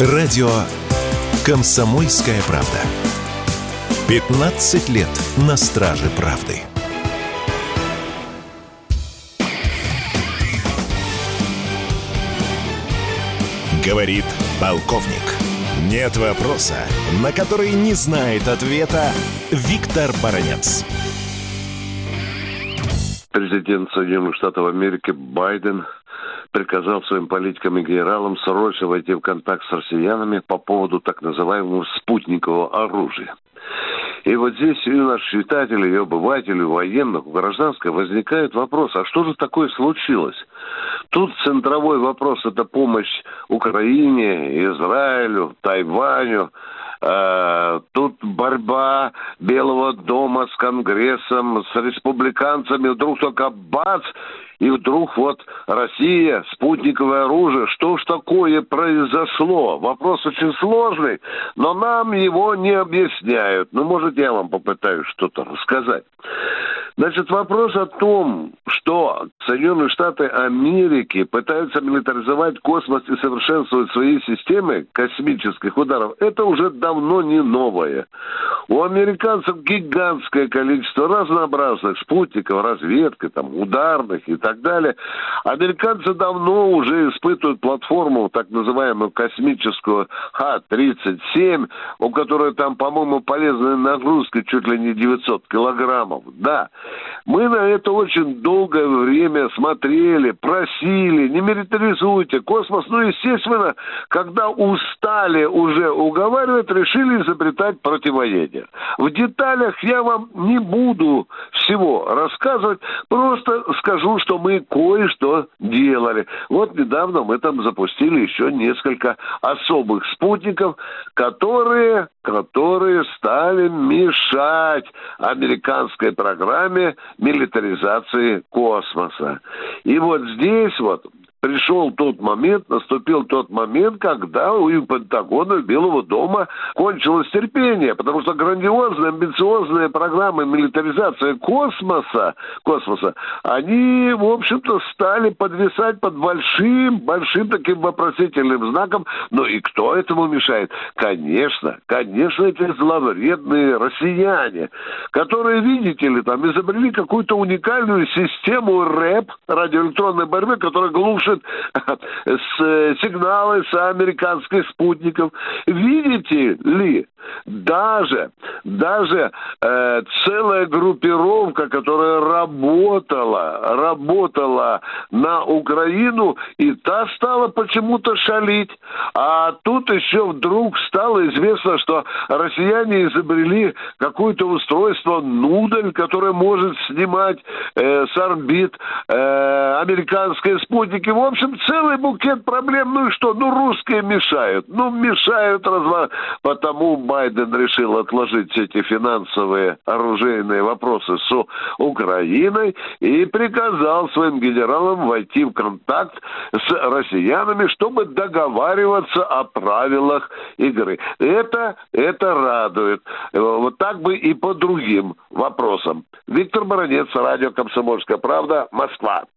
Радио «Комсомольская правда». 15 лет на страже правды. Говорит полковник. Нет вопроса, на который не знает ответа Виктор Баранец. Президент Соединенных Штатов Америки Байден приказал своим политикам и генералам срочно войти в контакт с россиянами по поводу так называемого спутникового оружия. И вот здесь у наших читателей, и обывателей, и военных, у гражданской возникает вопрос, а что же такое случилось? Тут центровой вопрос – это помощь Украине, Израилю, Тайваню, э, тут борьба Белого дома с Конгрессом, с республиканцами, вдруг только бац, и вдруг вот Россия, спутниковое оружие, что ж такое произошло? Вопрос очень сложный, но нам его не объясняют. Ну, может, я вам попытаюсь что-то рассказать. Значит, вопрос о том, что Соединенные Штаты Америки пытаются милитаризовать космос и совершенствовать свои системы космических ударов, это уже давно не новое. У американцев гигантское количество разнообразных спутников, разведки, там, ударных и так далее. Американцы давно уже испытывают платформу, так называемую космическую Х-37, у которой там, по-моему, полезная нагрузка чуть ли не 900 килограммов. Да, мы на это очень долгое время смотрели, просили, не милитаризуйте космос. Ну, естественно, когда устали уже уговаривать, решили изобретать противоедие. В деталях я вам не буду всего рассказывать, просто скажу, что мы кое-что делали. Вот недавно мы там запустили еще несколько особых спутников, которые, которые стали мешать американской программе милитаризации космоса. И вот здесь вот пришел тот момент, наступил тот момент, когда у Пентагона, у Белого дома кончилось терпение, потому что грандиозные, амбициозные программы милитаризации космоса, космоса, они, в общем-то, стали подвисать под большим, большим таким вопросительным знаком. Ну и кто этому мешает? Конечно, конечно, эти зловредные россияне, которые, видите ли, там изобрели какую-то уникальную систему РЭП, радиоэлектронной борьбы, которая глушит слышит с э, сигналы с американских спутников. Видите ли, даже, даже э, целая группировка, которая работала, работала на Украину, и та стала почему-то шалить. А тут еще вдруг стало известно, что россияне изобрели какое-то устройство Нудель, которое может снимать э, с орбит э, американские спутники. В общем, целый букет проблем. Ну и что? Ну, русские мешают. Ну, мешают, разва... потому Байден решил отложить все эти финансовые оружейные вопросы с Украиной и приказал своим генералам войти в контакт с россиянами, чтобы договариваться о правилах игры. Это, это радует. Вот так бы и по другим вопросам. Виктор Баранец, радио «Комсомольская правда», Москва.